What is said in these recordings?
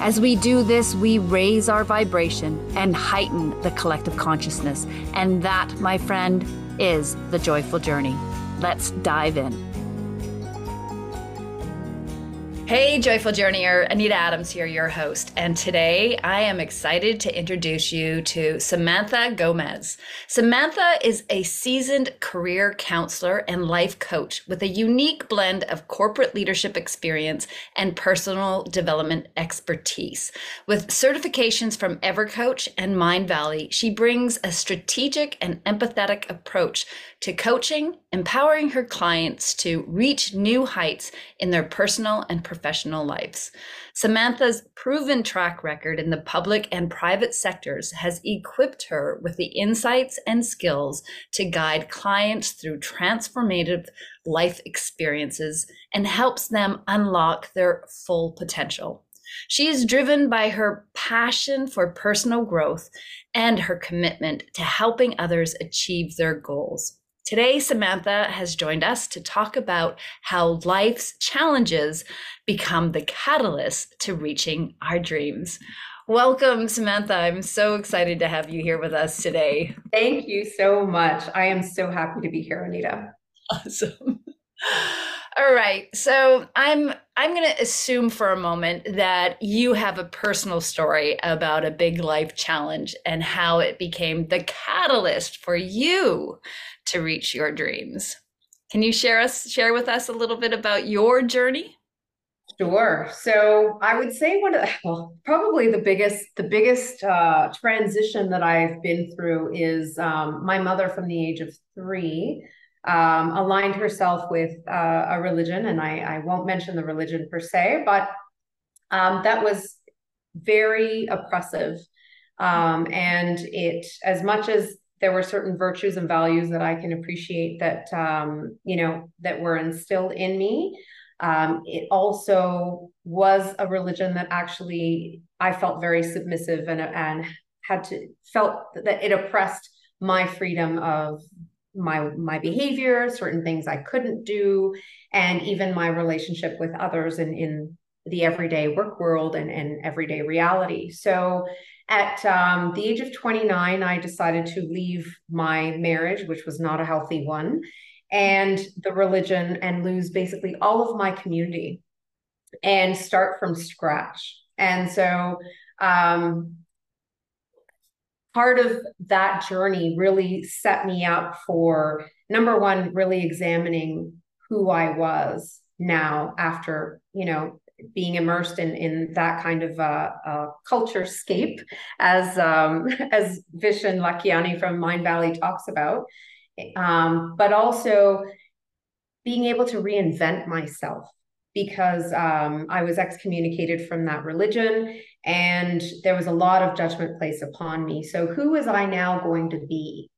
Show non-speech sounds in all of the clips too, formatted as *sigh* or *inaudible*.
As we do this, we raise our vibration and heighten the collective consciousness. And that, my friend, is the joyful journey. Let's dive in. Hey, Joyful Journeyer, Anita Adams here, your host. And today I am excited to introduce you to Samantha Gomez. Samantha is a seasoned career counselor and life coach with a unique blend of corporate leadership experience and personal development expertise. With certifications from Evercoach and Mindvalley, she brings a strategic and empathetic approach to coaching, empowering her clients to reach new heights in their personal and professional lives. Samantha's proven track record in the public and private sectors has equipped her with the insights and skills to guide clients through transformative life experiences and helps them unlock their full potential. She is driven by her passion for personal growth and her commitment to helping others achieve their goals. Today, Samantha has joined us to talk about how life's challenges become the catalyst to reaching our dreams. Welcome, Samantha. I'm so excited to have you here with us today. Thank you so much. I am so happy to be here, Anita. Awesome. All right. So I'm I'm going to assume for a moment that you have a personal story about a big life challenge and how it became the catalyst for you to reach your dreams. Can you share us share with us a little bit about your journey? Sure. So I would say one of the, *laughs* well, probably the biggest the biggest uh, transition that I've been through is um, my mother from the age of three um, aligned herself with uh, a religion, and I, I won't mention the religion per se, but um, that was very oppressive. Um, and it, as much as there were certain virtues and values that I can appreciate that um, you know that were instilled in me. Um, it also was a religion that actually I felt very submissive and and had to felt that it oppressed my freedom of my my behavior, certain things I couldn't do, and even my relationship with others in in the everyday work world and, and everyday reality. So at um, the age of 29, I decided to leave my marriage, which was not a healthy one, and the religion, and lose basically all of my community and start from scratch. And so, um, part of that journey really set me up for number one, really examining who I was now after, you know, being immersed in in that kind of uh, uh, culture scape, as um, *laughs* as Vishen Lakhiani from Mindvalley talks about, um, but also being able to reinvent myself because um, I was excommunicated from that religion and there was a lot of judgment placed upon me. So, who was I now going to be?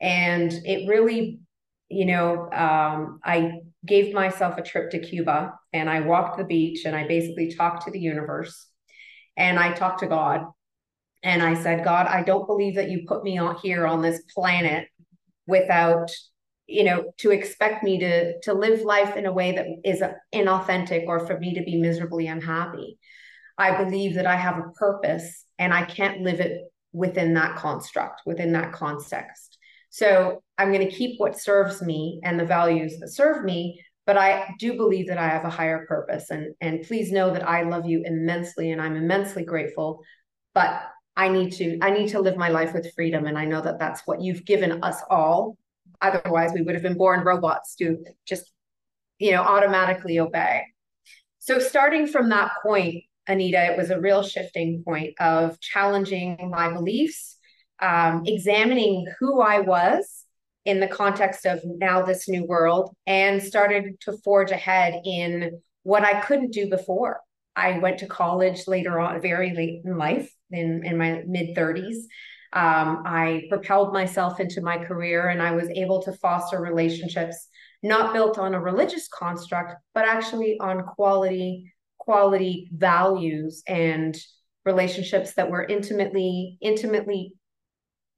And it really, you know, um, I gave myself a trip to Cuba and I walked the beach and I basically talked to the universe and I talked to God. And I said, God, I don't believe that you put me on here on this planet without, you know, to expect me to to live life in a way that is inauthentic or for me to be miserably unhappy. I believe that I have a purpose and I can't live it within that construct, within that context. So I'm going to keep what serves me and the values that serve me, but I do believe that I have a higher purpose. And, and please know that I love you immensely and I'm immensely grateful. But I need to I need to live my life with freedom. And I know that that's what you've given us all. Otherwise, we would have been born robots to just, you know, automatically obey. So starting from that point, Anita, it was a real shifting point of challenging my beliefs um, examining who I was in the context of now this new world and started to forge ahead in what I couldn't do before. I went to college later on, very late in life, in, in my mid 30s. Um, I propelled myself into my career and I was able to foster relationships not built on a religious construct, but actually on quality, quality values and relationships that were intimately, intimately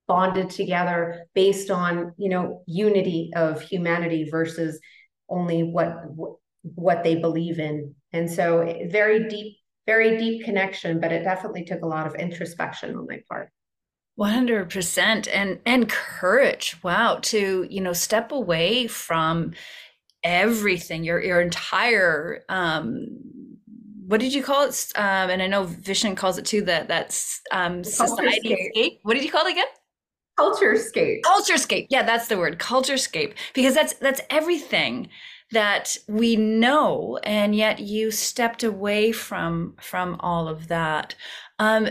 bonded together based on, you know, unity of humanity versus only what what they believe in. And so very deep, very deep connection, but it definitely took a lot of introspection on my part. 100% and and courage wow to you know step away from everything your your entire um what did you call it? Um and i know Vishen calls it too that that's um society scape. What did you call it again? Culture scape. Culture scape. Yeah that's the word culture scape. Because that's that's everything that we know and yet you stepped away from from all of that. Um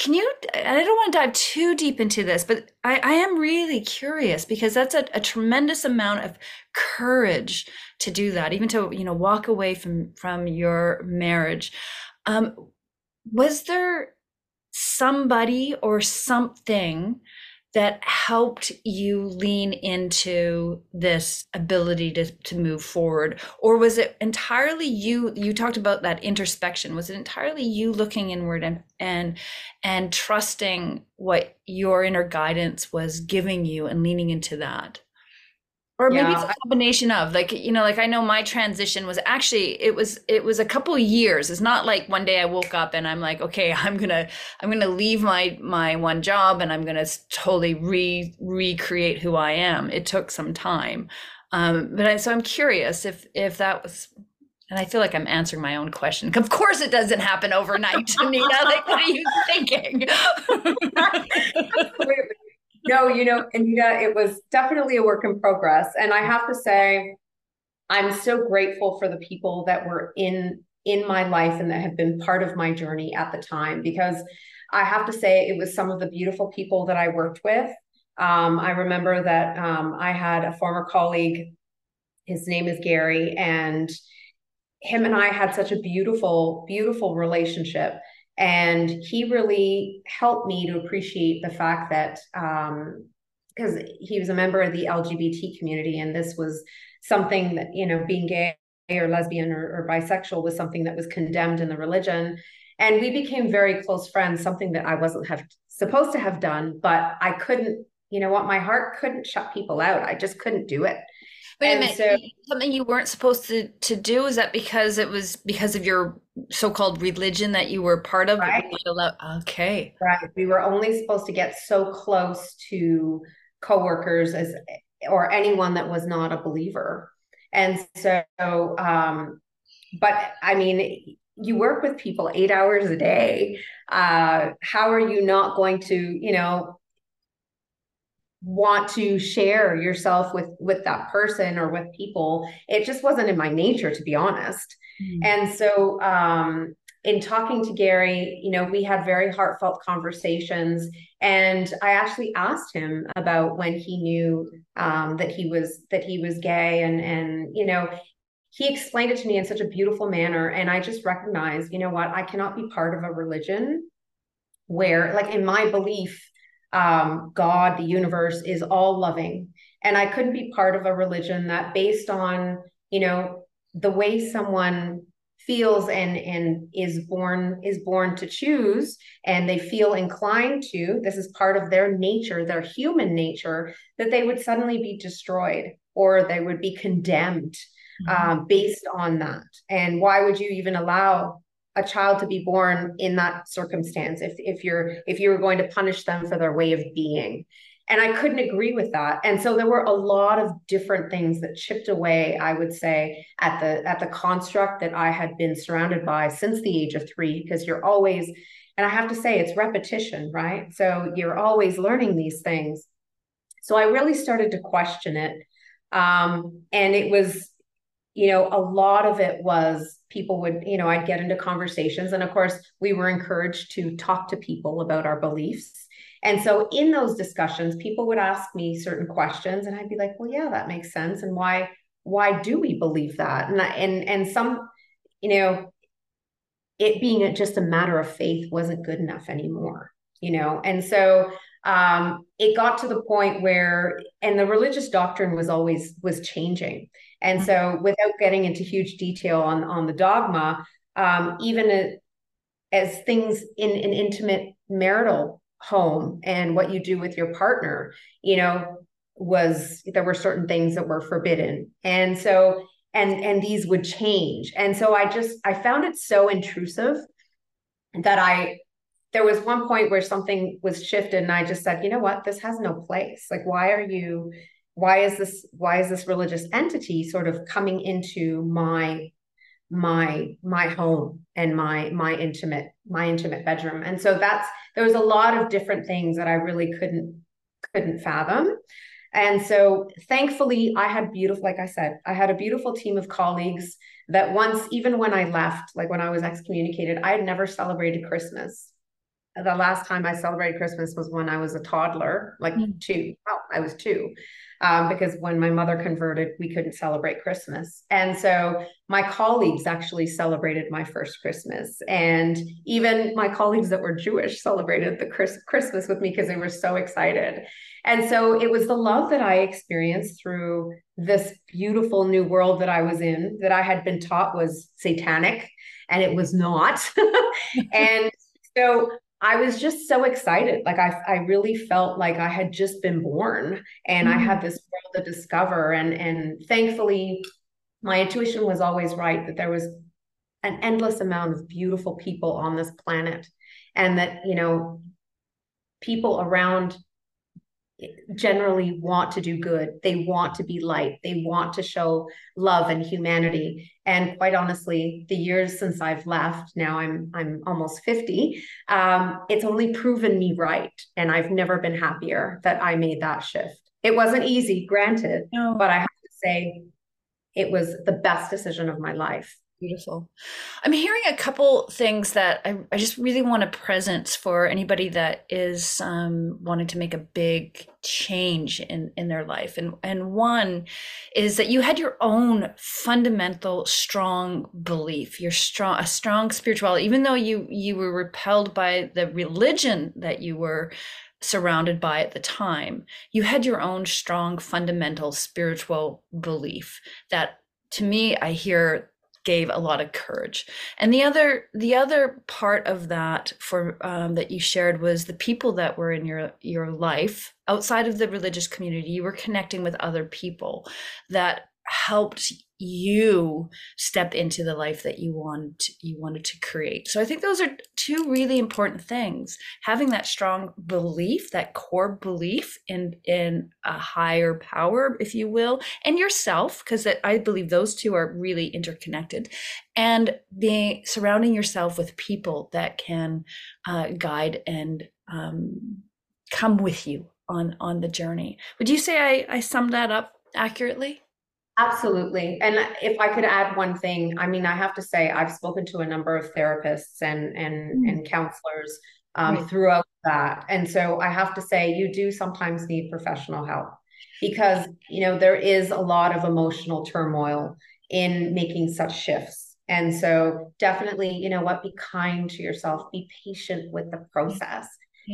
can you i don't want to dive too deep into this but i, I am really curious because that's a, a, tremendous amount of courage to do that even to you know walk away from from your marriage. Um was there somebody or something that helped you lean into this ability to, to move forward? Or was it entirely you you talked about that introspection. Was it entirely you looking inward and and and trusting what your inner guidance was giving you and leaning into that or maybe yeah. it's a combination of like you know like i know my transition was actually it was it was a couple years it's not like one day i woke up and i'm like okay i'm gonna i'm gonna leave my my one job and i'm gonna totally re recreate who i am it took some time um but I, so i'm curious if if that was and I feel like I'm answering my own question. Of course, it doesn't happen overnight, Anita. like, what are you thinking? *laughs* *laughs* no, you know, Anita, it was definitely a work in progress. And I have to say, I'm so grateful for the people that were in in my life and that have been part of my journey at the time because I have to say it was some of the beautiful people that I worked with. Um, I remember that um, I had a former colleague, his name is Gary, and him and I had such a beautiful, beautiful relationship. And he really helped me to appreciate the fact that, because um, he was a member of the LGBT community, and this was something that, you know, being gay or lesbian or, or bisexual was something that was condemned in the religion. And we became very close friends, something that I wasn't have supposed to have done, but I couldn't, you know what, my heart couldn't shut people out. I just couldn't do it. Wait a minute. So, something you weren't supposed to to do is that because it was because of your so-called religion that you were part of? Right. Okay. Right. We were only supposed to get so close to coworkers as or anyone that was not a believer. And so um but I mean you work with people 8 hours a day. Uh how are you not going to, you know, want to share yourself with with that person or with people it just wasn't in my nature to be honest mm-hmm. and so um in talking to Gary, you know, we had very heartfelt conversations. And I actually asked him about when he knew um, that he was that he was gay, and and you know, he explained it to me in such a beautiful manner. And I just recognized, you know what, I cannot be part of a religion where, like, in my belief, um, God, the universe is all loving. And I couldn't be part of a religion that based on, you know, the way someone feels and and is born is born to choose and they feel inclined to this is part of their nature their human nature that they would suddenly be destroyed or they would be condemned mm-hmm. um, based on that and why would you even allow a child to be born in that circumstance if if you're if you were going to punish them for their way of being. And i couldn't agree with that. And so there were a lot of different things that chipped away i would say at the at the construct that i had been surrounded by since the age of 3 because you're always and i have to say it's repetition right? So you're always learning these things. So i really started to question it. Um, and it was you know a lot of it was people would, you know, I'd get into conversations. And of course, we were encouraged to talk to people about our beliefs. And so in those discussions, people would ask me certain questions and I'd be like, well, yeah, that makes sense. And why, why do we believe that? And, and, and some, you know, it being just a matter of faith wasn't good enough anymore, you know? And so um, it got to the point where, and the religious doctrine was always was changing. And so without getting into huge detail on, on the dogma, um, even as things in an intimate marital home and what you do with your partner, you know, was there were certain things that were forbidden. And so and and these would change. And so i just i found it so intrusive that i there was one point where something was shifted and i just said you know what? This has no place. Like why are you why is this why is this religious entity sort of coming into my my my home and my my intimate my intimate bedroom and so that's there was a lot of different things that i really couldn't couldn't fathom and so thankfully, I had beautiful, like I said, I had a beautiful team of colleagues that once, even when I left, like when I was excommunicated, I had never celebrated Christmas. The last time I celebrated Christmas was when I was a toddler, like mm-hmm. two. Oh, I was two um, because when my mother converted, we couldn't celebrate Christmas. And so my colleagues actually celebrated my first Christmas. And even my colleagues that were Jewish celebrated the Chris- Christmas with me because they were so excited. And so it was the love that I experienced through this beautiful new world that I was in that I had been taught was satanic, and it was not. *laughs* and so I was just so excited. Like I, I really felt like I had just been born and mm-hmm. I had this world to discover. And and thankfully, my intuition was always right that there was an endless amount of beautiful people on this planet. And that, you know, people around generally want to do good. They want to be light. They want to show love and humanity. And quite honestly, the years since I've left, now I'm I'm almost 50, um, it's only proven me right. And I've never been happier that I made that shift. It wasn't easy, granted, no. but I have to say it was the best decision of my life. Beautiful. I'm hearing a couple things that I, I just really want to present for anybody that is um, wanting to make a big change in, in their life. And, and one is that you had your own fundamental strong belief, your strong, a strong spirituality, even though you, you were repelled by the religion that you were surrounded by at the time, you had your own strong fundamental spiritual belief that to me, I hear gave a lot of courage. And the other the other part of that for um, that you shared was the people that were in your your life outside of the religious community you were connecting with other people that helped you step into the life that you want you wanted to create. So i think those are two really important things. Having that strong belief that core belief in in a higher power if you will and yourself because i believe those two are really interconnected and being surrounding yourself with people that can uh, guide and um, come with you on on the journey. Would you say i i summed that up accurately Absolutely. And if I could add one thing, I mean, I have to say I've spoken to a number of therapists and and mm. and counselors um, right. throughout that. And so I have to say you do sometimes need professional help because, you know, there is a lot of emotional turmoil in making such shifts. And so definitely, you know what, be kind to yourself, be patient with the process.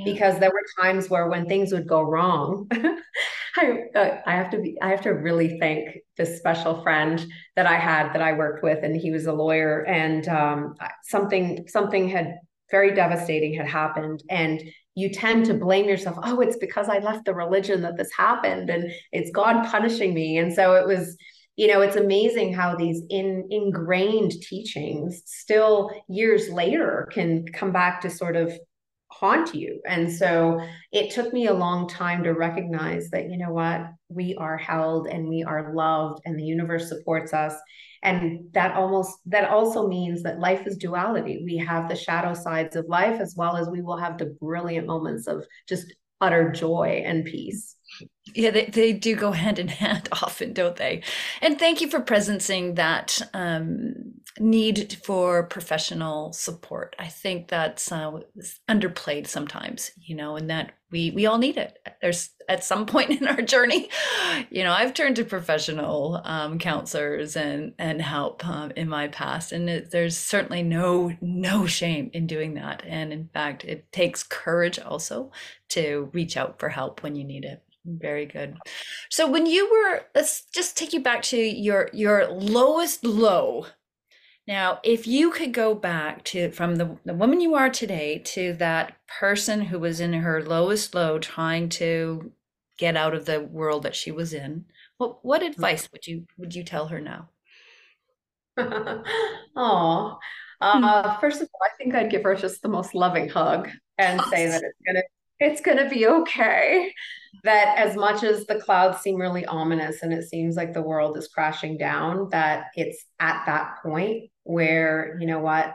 Because there were times where when things would go wrong, *laughs* I, uh, I have to be, I have to really thank this special friend that I had that I worked with, and he was a lawyer, and um, something something had very devastating had happened, and you tend to blame yourself. Oh, it's because I left the religion that this happened, and it's God punishing me, and so it was. You know, it's amazing how these in, ingrained teachings still years later can come back to sort of haunt you. And so it took me a long time to recognize that, you know what, we are held and we are loved and the universe supports us. And that almost, that also means that life is duality. We have the shadow sides of life as well as we will have the brilliant moments of just utter joy and peace. Yeah, they, they do go hand in hand *laughs* often, don't they? And thank you for presencing that um, need for professional support. I think that's uh, underplayed sometimes, you know, and that we we all need it. There's at some *laughs* point in our journey, you know, I've turned to professional um, counselors and and help um, in my past, and it, there's certainly no no shame in doing that. And in fact, it takes courage also to reach out for help when you need it. Very good. So when you were, let's just take you back to your your lowest low now, if you could go back to from the, the woman you are today to that person who was in her lowest low trying to get out of the world that she was in, what what mm. advice would you would you tell her now? *laughs* oh, uh, first of all, I think I'd give her just the most loving hug and say that it's gonna it's gonna be okay that as much as the clouds seem really ominous and it seems like the world is crashing down, that it's at that point where, you know what,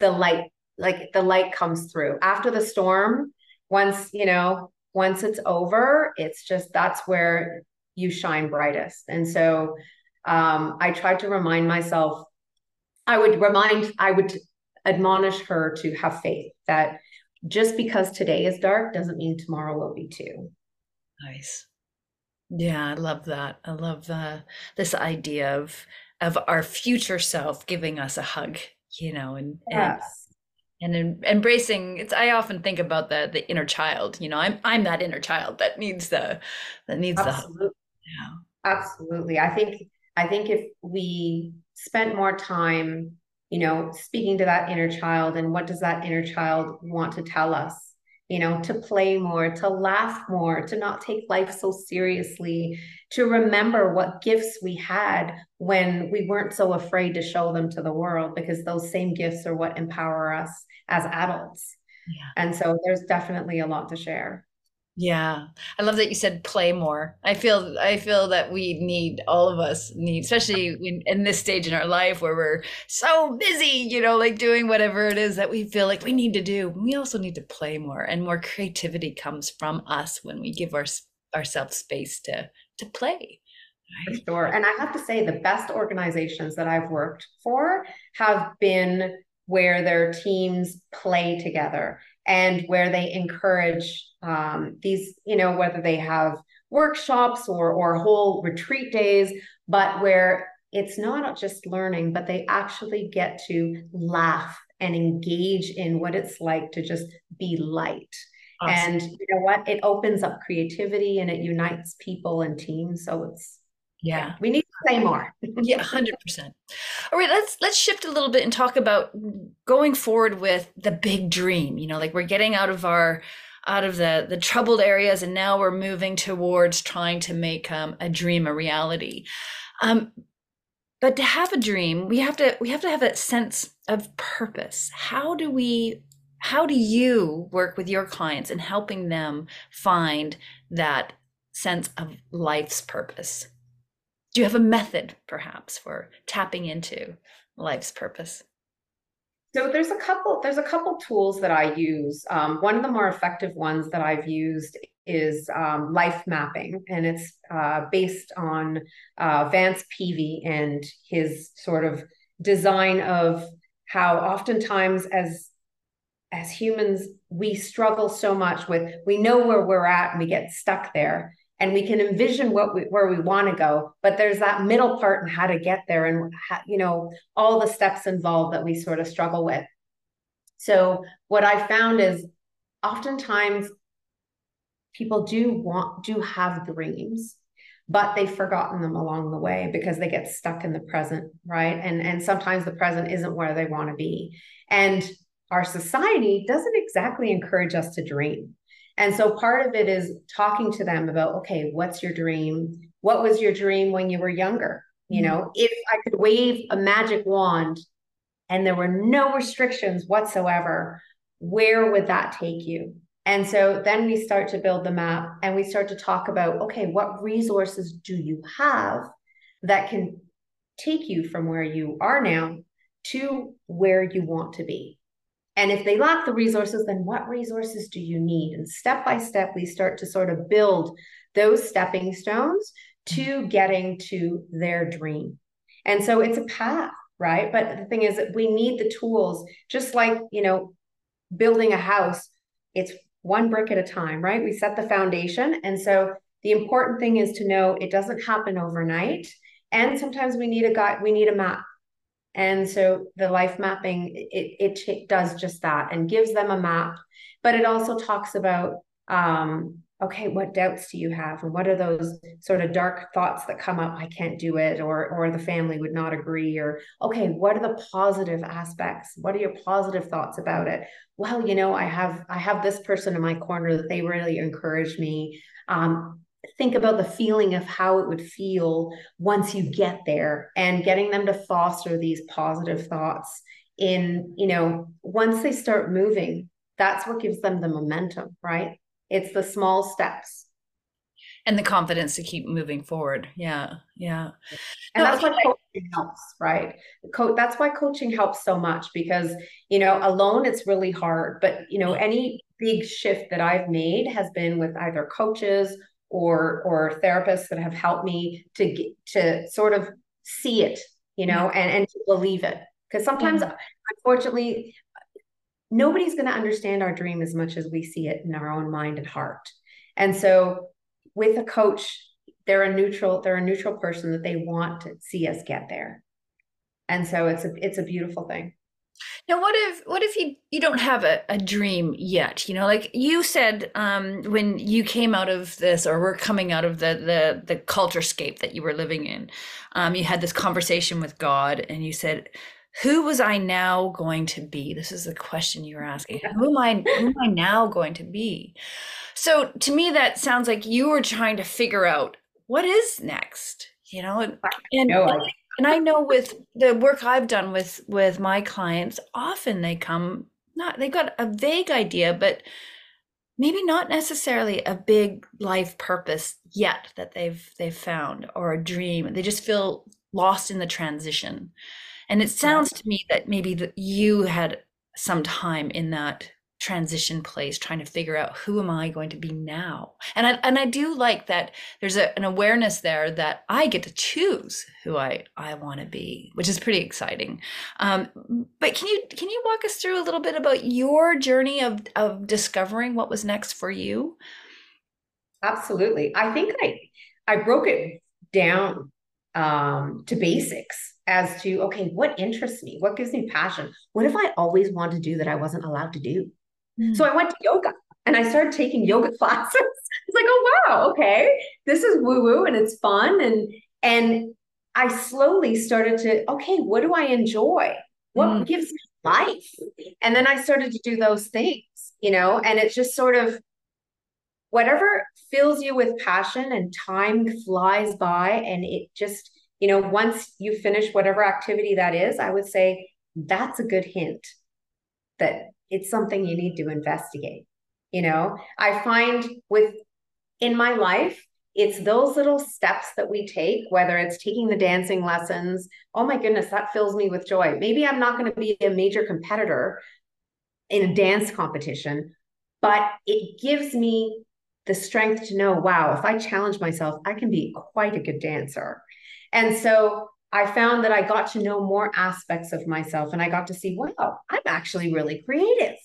the light, like the light comes through after the storm. Once, you know, once it's over, it's just that's where you shine brightest. And so um, I tried to remind myself, I would remind, I would admonish her to have faith that just because today is dark doesn't mean tomorrow will be too. Nice. Yeah, I love that. I love uh, this idea of of our future self giving us a hug, you know, and yes. and, and embracing. It's. I often think about the the inner child. You know, I'm I'm that inner child that needs the that needs Absolutely. the hug. Yeah. Absolutely. I think I think if we spent more time you know, speaking to that inner child and what does that inner child want to tell us? You know, to play more, to laugh more, to not take life so seriously, to remember what gifts we had when we weren't so afraid to show them to the world, because those same gifts are what empower us as adults. Yeah. And so there's definitely a lot to share. Yeah. I love that you said play more. I feel I feel that we need all of us need especially in, in this stage in our life where we're so busy, you know, like doing whatever it is that we feel like we need to do. We also need to play more and more creativity comes from us when we give our ourselves space to to play. Right? For sure. And I have to say the best organizations that I've worked for have been where their teams play together and where they encourage um, these, you know, whether they have workshops or or whole retreat days, but where it's not just learning, but they actually get to laugh and engage in what it's like to just be light. Awesome. And you know what? It opens up creativity and it unites people and teams. So it's yeah, we need say more. *laughs* yeah, hundred percent. All right, let's let's shift a little bit and talk about going forward with the big dream. You know, like we're getting out of our out of the the troubled areas, and now we're moving towards trying to make um, a dream a reality. Um, but to have a dream, we have to we have to have a sense of purpose. How do we? How do you work with your clients in helping them find that sense of life's purpose? Do you have a method perhaps for tapping into life's purpose? So there's a couple there's a couple tools that i use. Um, one of the more effective ones that i've used is um, life mapping and it's uh, based on uh, vance peavy and his sort of design of how oftentimes as as humans we struggle so much with we know where we're at and we get stuck there and we can envision what we, where we want to go but there's that middle part and how to get there and how, you know all the steps involved that we sort of struggle with. So what i found is oftentimes people do want do have dreams but they've forgotten them along the way because they get stuck in the present right? And and sometimes the present isn't where they want to be. And our society doesn't exactly encourage us to dream and so part of it is talking to them about, okay, what's your dream? What was your dream when you were younger? You mm-hmm. know, if I could wave a magic wand and there were no restrictions whatsoever, where would that take you? And so then we start to build the map and we start to talk about, okay, what resources do you have that can take you from where you are now to where you want to be? And if they lack the resources, then what resources do you need? And step by step, we start to sort of build those stepping stones to mm-hmm. getting to their dream. And so it's a path, right? But the thing is that we need the tools, just like, you know, building a house, it's one brick at a time, right? We set the foundation. And so the important thing is to know it doesn't happen overnight. And sometimes we need a guide, we need a map. And so the life mapping, it, it does just that and gives them a map, but it also talks about um, okay what doubts do you have? And what are those sort of dark thoughts that come up? I can't do it or or the family would not agree or okay what are the positive aspects? What are your positive thoughts about it? Well you know i have i have this person in my corner that they really encourage me. Um, think about the feeling of how it would feel once you get there and getting them to foster these positive thoughts in you know once they start moving that's what gives them the momentum right it's the small steps. And the confidence to keep moving forward. Yeah. Yeah. And no, that's why coaching helps, right? Co- that's why coaching helps so much because, you know, alone it's really hard. But, you know, any big shift that I've made has been with either coaches or or therapists that have helped me to get to sort of see it, you know, and, and to believe it. Because sometimes, mm-hmm. unfortunately, nobody's going to understand our dream as much as we see it in our own mind and heart. And so with a coach, they're a neutral, they're a neutral person that they want to see us get there. And so it's a it's a beautiful thing. Now, what if what if you you don't have a, a dream yet? You know, like you said um, when you came out of this, or were coming out of the the the culture scape that you were living in, um, you had this conversation with God, and you said, who was I now going to be? This is the question you were asking. Who am I who am I now going to be? So to me that sounds like you were trying to figure out what is next, you know? And and, and I know with the work I've done with with my clients, often they come not they've got a vague idea, but maybe not necessarily a big life purpose yet that they've they've found or a dream. They just feel lost in the transition. And it sounds to me that maybe that you had some time in that transition place trying to figure out who am i going to be now? And i and i do like that there's a, an awareness there that i get to choose who i i want to be which is pretty exciting. Um, but can you can you walk us through a little bit about your journey of of discovering what was next for you? Absolutely. I think i i broke it down um, to basics as to okay what interests me? What gives me passion? What if i always wanted to do that i wasn't allowed to do mm. so i went to yoga and i started taking yoga *laughs* classes. It's like oh wow okay. This is woo woo and it's fun. And and i slowly started to okay what do i enjoy? What mm. gives me life? And then i started to do those things you know and it's just sort of whatever fills you with passion and time flies by and it just you know, once you finish whatever activity that is, I would say that's a good hint that it's something you need to investigate. You know, I find with in my life, it's those little steps that we take, whether it's taking the dancing lessons. Oh my goodness, that fills me with joy. Maybe I'm not going to be a major competitor in a dance competition, but it gives me the strength to know wow, if I challenge myself, I can be quite a good dancer. And so I found that I got to know more aspects of myself and I got to see, wow, I'm actually really creative.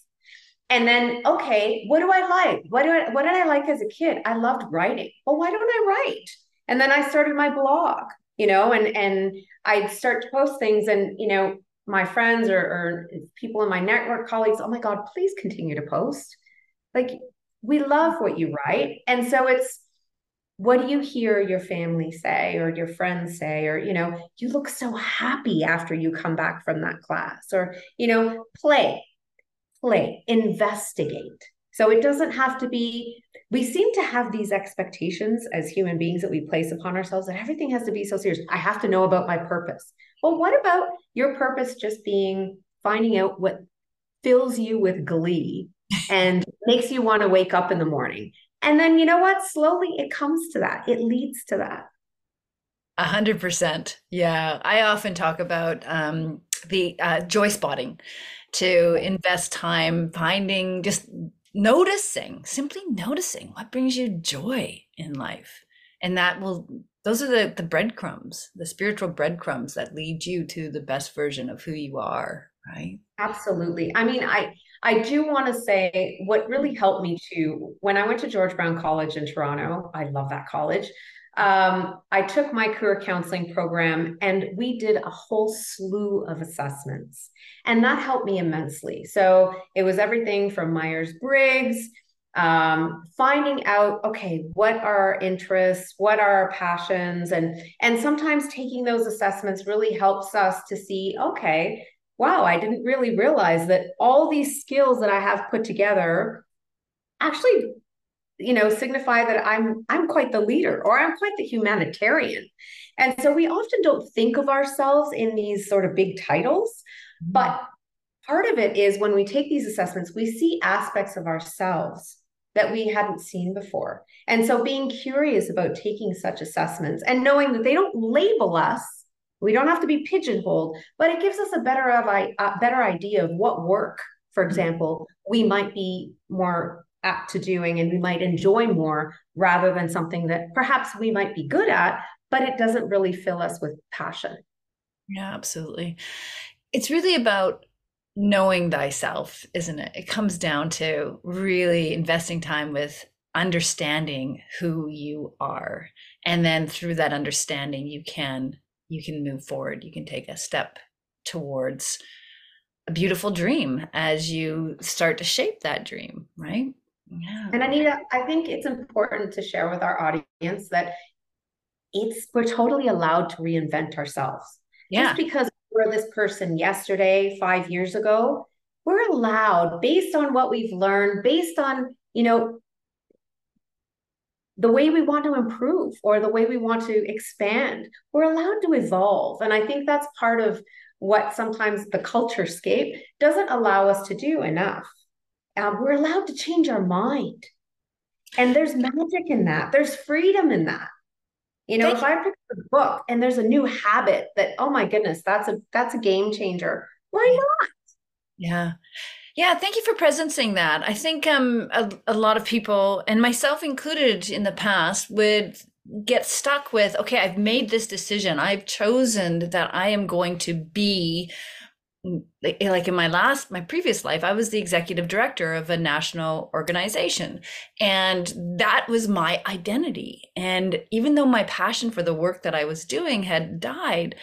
And then, okay, what do I like? What do I what did I like as a kid? I loved writing. Well, why don't I write? And then I started my blog, you know, and and I'd start to post things and you know, my friends or, or people in my network, colleagues, oh my God, please continue to post. Like we love what you write. And so it's what do you hear your family say or your friends say or you know you look so happy after you come back from that class or you know play play investigate. So it doesn't have to be we seem to have these expectations as human beings that we place upon ourselves that everything has to be so serious. I have to know about my purpose. Well what about your purpose just being finding out what fills you with glee and makes you want to wake up in the morning and then you know what? Slowly it comes to that. It leads to that. A hundred percent. Yeah. I often talk about um, the uh, joy spotting to invest time finding just noticing, simply noticing what brings you joy in life. And that will those are the the breadcrumbs the spiritual breadcrumbs that lead you to the best version of who you are right absolutely i mean i i do want to say what really helped me too when i went to george brown college in toronto i love that college um, I took my career counseling program and we did a whole slew of assessments. And that helped me immensely. So it was everything from Myers Briggs, um, finding out, okay, what are our interests, what are our passions, and and sometimes taking those assessments really helps us to see, okay, wow, I didn't really realize that all these skills that I have put together actually you know signify that i'm i'm quite the leader or i'm quite the humanitarian and so we often don't think of ourselves in these sort of big titles mm-hmm. but part of it is when we take these assessments we see aspects of ourselves that we hadn't seen before and so being curious about taking such assessments and knowing that they don't label us we don't have to be pigeonholed but it gives us a better of a better idea of what work for mm-hmm. example we might be more apt to doing and we might enjoy more rather than something that perhaps we might be good at, but it doesn't really fill us with passion. Yeah, absolutely. It's really about knowing thyself, isn't it? It comes down to really investing time with understanding who you are. And then through that understanding, you can you can move forward. You can take a step towards a beautiful dream as you start to shape that dream, right? Yeah. And Anita, I think it's important to share with our audience that it's we're totally allowed to reinvent ourselves. Yeah. Just because we're this person yesterday, five years ago, we're allowed based on what we've learned, based on, you know, the way we want to improve or the way we want to expand, we're allowed to evolve. And I think that's part of what sometimes the culture scape doesn't allow us to do enough um, we're allowed to change our mind. And there's magic in that. There's freedom in that. You know, Thank if I pick up a book and there's a new habit that, oh my goodness, that's a that's a game changer. Why not? Yeah. Yeah, thank you for presencing that. I think um, a, a lot of people, and myself included in the past, would get stuck with okay, I've made this decision. I've chosen that I am going to be like in my last my previous life i was the executive director of a national organization and that was my identity and even though my passion for the work that i was doing had died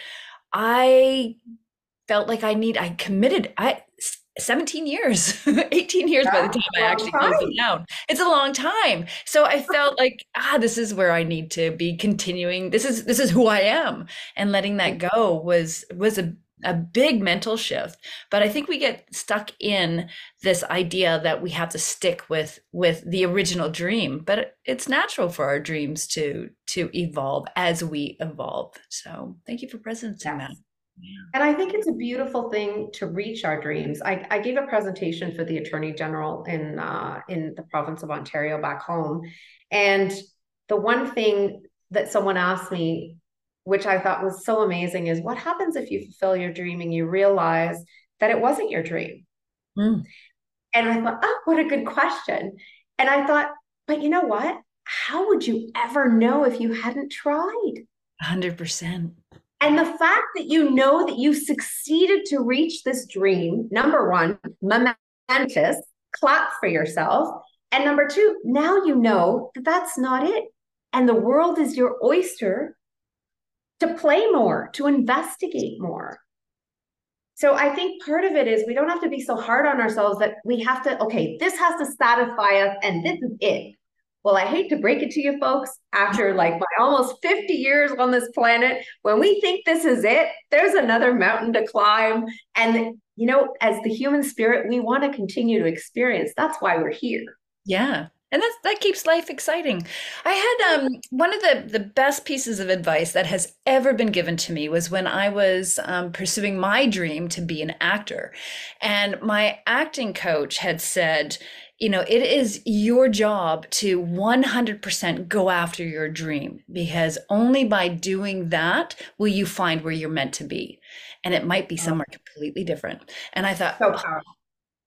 i felt like i need i committed i 17 years *laughs* 18 years by the time i actually closed it down. It's a long time. So i felt like ah this is where i need to be continuing. This is this is who i am. And letting that go was was a a big mental shift. But i think we get stuck in this idea that we have to stick with with the original dream. But it's natural for our dreams to to evolve as we evolve. So thank you for presenting yes. that. And I think it's a beautiful thing to reach our dreams. I, I gave a presentation for the Attorney General in uh, in the province of Ontario back home, and the one thing that someone asked me which I thought was so amazing, is what happens if you fulfill your dream and you realize that it wasn't your dream? Mm. And I thought, oh, what a good question. And I thought, but you know what? How would you ever know if you hadn't tried? 100%. And the fact that you know that you succeeded to reach this dream, number one, momentous, clap for yourself. And number two, now you know that that's not it. And the world is your oyster to play more, to investigate more. So I think part of it is we don't have to be so hard on ourselves that we have to, okay, this has to satisfy us and this is it. Well, I hate to break it to you folks, after like my almost 50 years on this planet, when we think this is it, there's another mountain to climb. And, you know, as the human spirit, we want to continue to experience. That's why we're here. Yeah and that that keeps life exciting. I had um, one of the the best pieces of advice that has ever been given to me was when I was um, pursuing my dream to be an actor, and my acting coach had said, you know, it is your job to 100% go after your dream because only by doing that will you find where you're meant to be, and it might be oh. somewhere completely different. And I thought, so oh,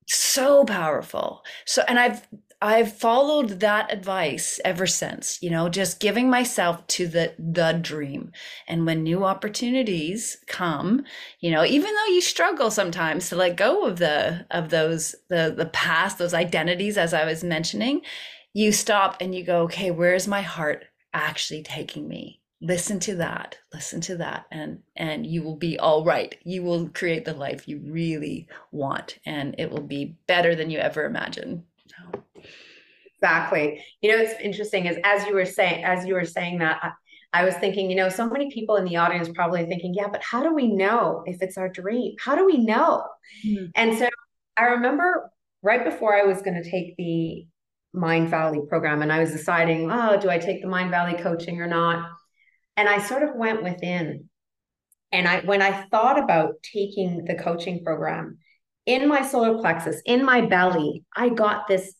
So powerful. So, and I've I've followed that advice ever since, you know, just giving myself to the the dream. And when new opportunities come, you know, even though you struggle sometimes to let go of the of those the the past, those identities as I was mentioning, you stop and you go, "Okay, where's my heart actually taking me?" Listen to that. Listen to that and and you will be all right. You will create the life you really want and it will be better than you ever imagined. Exactly. You know, it's interesting is as you were saying, as you were saying that, I, I was thinking, you know, so many people in the audience probably thinking, yeah, but how do we know if it's our dream? How do we know? Mm-hmm. And so I remember right before I was going to take the Mindvalley program and I was deciding, oh, do I take the Mindvalley coaching or not? And I sort of went within. And I when I thought about taking the coaching program in my solar plexus, in my belly, I got this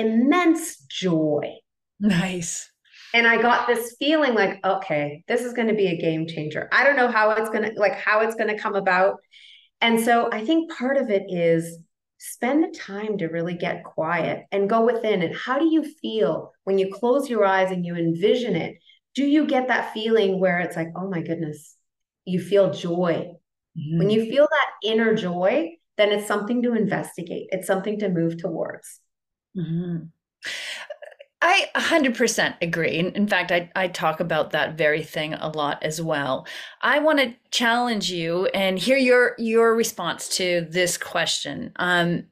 immense joy. Nice. And I got this feeling like, okay, this is going to be a game changer. I don't know how it's going to like how it's going to come about. And so I think part of it is spend the time to really get quiet and go within and how do you feel when you close your eyes and you envision it? Do you get that feeling where it's like, "Oh my goodness, you feel joy." Mm-hmm. When you feel that inner joy, then it's something to investigate. It's something to move towards. Mm-hmm. I 100% agree. In fact, I, I talk about that very thing a lot as well. I want to challenge you and hear your your response to this question. Um,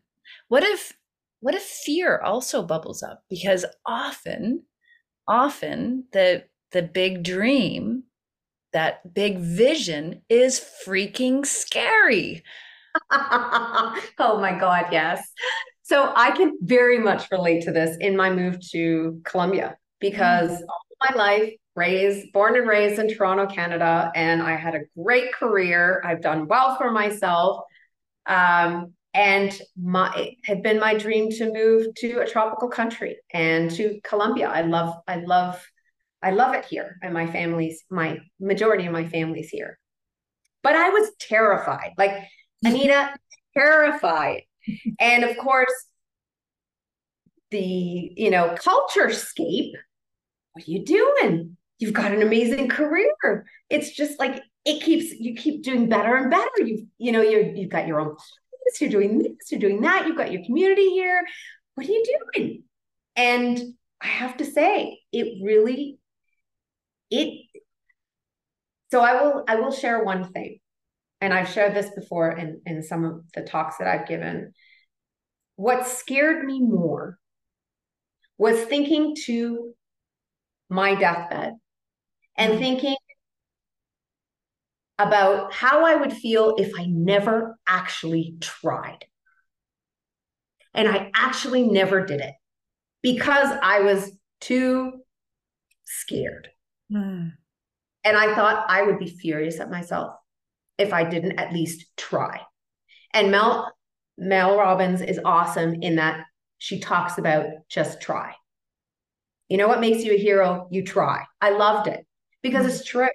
what if what if fear also bubbles up? Because often, often the the big dream, that big vision is freaking scary. *laughs* oh my God, yes. So I can very much relate to this in my move to Colombia because mm-hmm. all my life raised born and raised in Toronto, Canada, and I had a great career. I've done well for myself. Um, and my it had been my dream to move to a tropical country and to Colombia. I love, I love, I love it here. And my family's my majority of my family's here. But I was terrified, like Anita, terrified and of course, the you know culturescape. What are you doing? You've got an amazing career. It's just like it keeps you keep doing better and better. You've you know you you've got your own place. You're doing this. You're doing that. You've got your community here. What are you doing? And I have to say, it really it. So I will I will share one thing and I've shared this before in, in some of the talks that I've given. What scared me more was thinking to my deathbed and mm-hmm. thinking about how I would feel if I never actually tried. And I actually never did it because I was too scared. Mm. And I thought I would be furious at myself if I didn't at least try. And Mel Mel Robbins is awesome in that she talks about just try. You know what makes you a hero? You try. I loved it because it's true.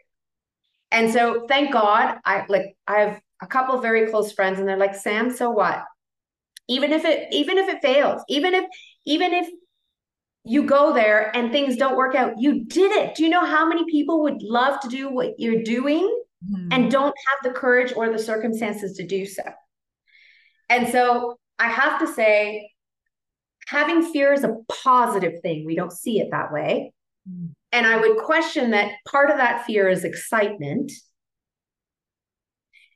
And so thank God I like I have a couple very close friends and they're like, Sam, so what? Even if it even if it fails, even if even if you go there and things don't work out, you did it. Do you know how many people would love to do what you're doing? Mm-hmm. and don't have the courage or the circumstances to do so. And so I have to say, having fear is a positive thing. We don't see it that way. Mm-hmm. And I would question that part of that fear is excitement.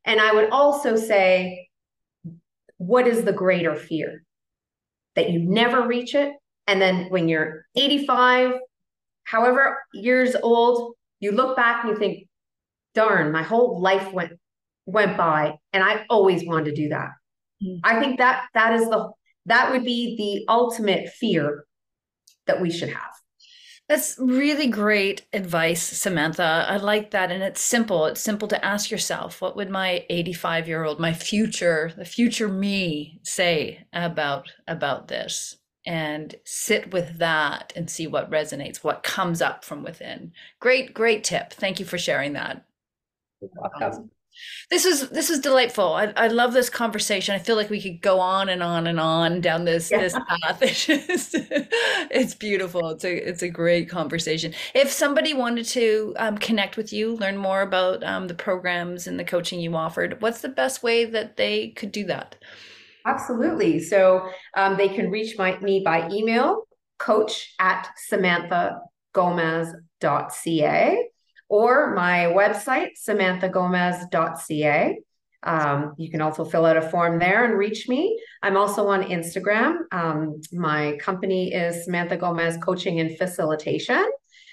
And I would also say, what is the greater fear? That you never reach it. And then when you're 85, however years old, you look back and you think, darn, my whole life went went by and I always wanted to do that. Mm-hmm. I think that that is the that would be the ultimate fear that we should have. That's really great advice, Samantha. I like that. And it's simple. It's simple to ask yourself, what would my 85 year old, my future, the future me say about, about this? And sit with that and see what resonates, what comes up from within. Great, great tip. Thank you for sharing that. Welcome. This was this was delightful. I, I love this conversation. I feel like we could go on and on and on down this yeah. this path. *laughs* It's just it's beautiful. It's a it's a great conversation. If somebody wanted to um, connect with you, learn more about um, the programs and the coaching you offered, what's the best way that they could do that? Absolutely. So um, they can reach my, me by email, coach at samanthagomez.ca or my website, samanthagomez.ca. Um, you can also fill out a form there and reach me. I'm also on Instagram. Um, my company is Samantha Gomez Coaching and Facilitation.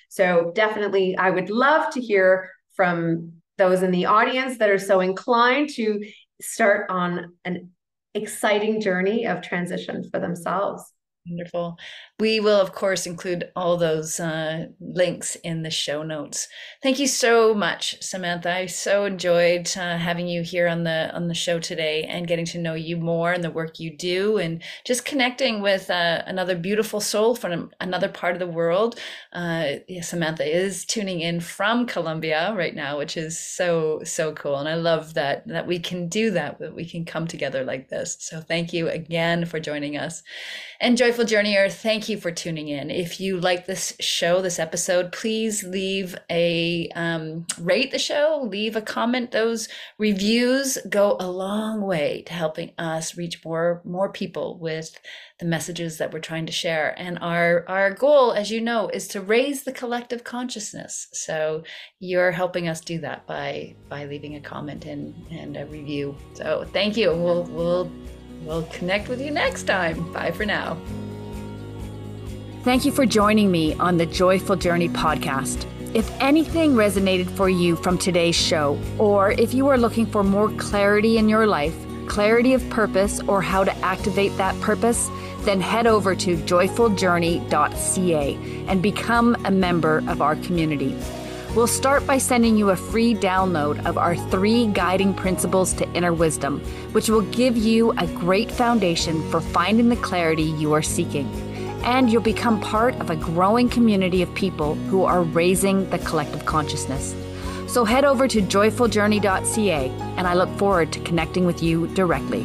So definitely, I would love to hear from those in the audience that are so inclined to start on an exciting journey of transition for themselves. Wonderful. We will, of course, include all those uh, links in the show notes. Thank you so much, Samantha. I so enjoyed uh, having you here on the on the show today and getting to know you more and the work you do, and just connecting with uh, another beautiful soul from another part of the world. Uh, yeah, Samantha is tuning in from Colombia right now, which is so so cool, and I love that that we can do that. That we can come together like this. So thank you again for joining us. And Joyful Journeyer, thank you for tuning in. If you like this show, this episode, please leave a um, rate the show, leave a comment. Those reviews go a long way to helping us reach more more people with the messages that we're trying to share. And our our goal, as you know, is to raise the collective consciousness. So you're helping us do that by by leaving a comment and and a review. So thank you. We'll we'll We'll connect with you next time. Bye for now. Thank you for joining me on the Joyful Journey podcast. If anything resonated for you from today's show, or if you are looking for more clarity in your life, clarity of purpose, or how to activate that purpose, then head over to joyfuljourney.ca and become a member of our community. We'll start by sending you a free download of our three guiding principles to inner wisdom, which will give you a great foundation for finding the clarity you are seeking. And you'll become part of a growing community of people who are raising the collective consciousness. So head over to joyfuljourney.ca, and I look forward to connecting with you directly.